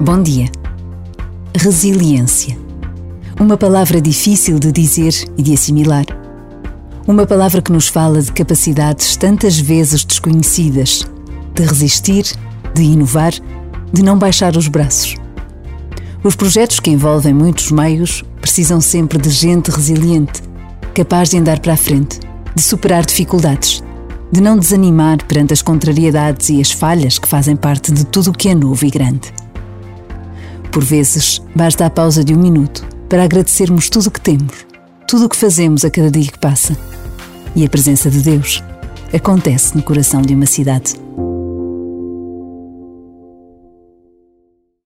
Bom dia. Resiliência. Uma palavra difícil de dizer e de assimilar. Uma palavra que nos fala de capacidades tantas vezes desconhecidas, de resistir, de inovar, de não baixar os braços. Os projetos que envolvem muitos meios precisam sempre de gente resiliente, capaz de andar para a frente, de superar dificuldades, de não desanimar perante as contrariedades e as falhas que fazem parte de tudo o que é novo e grande. Por vezes, basta a pausa de um minuto para agradecermos tudo o que temos, tudo o que fazemos a cada dia que passa. E a presença de Deus acontece no coração de uma cidade.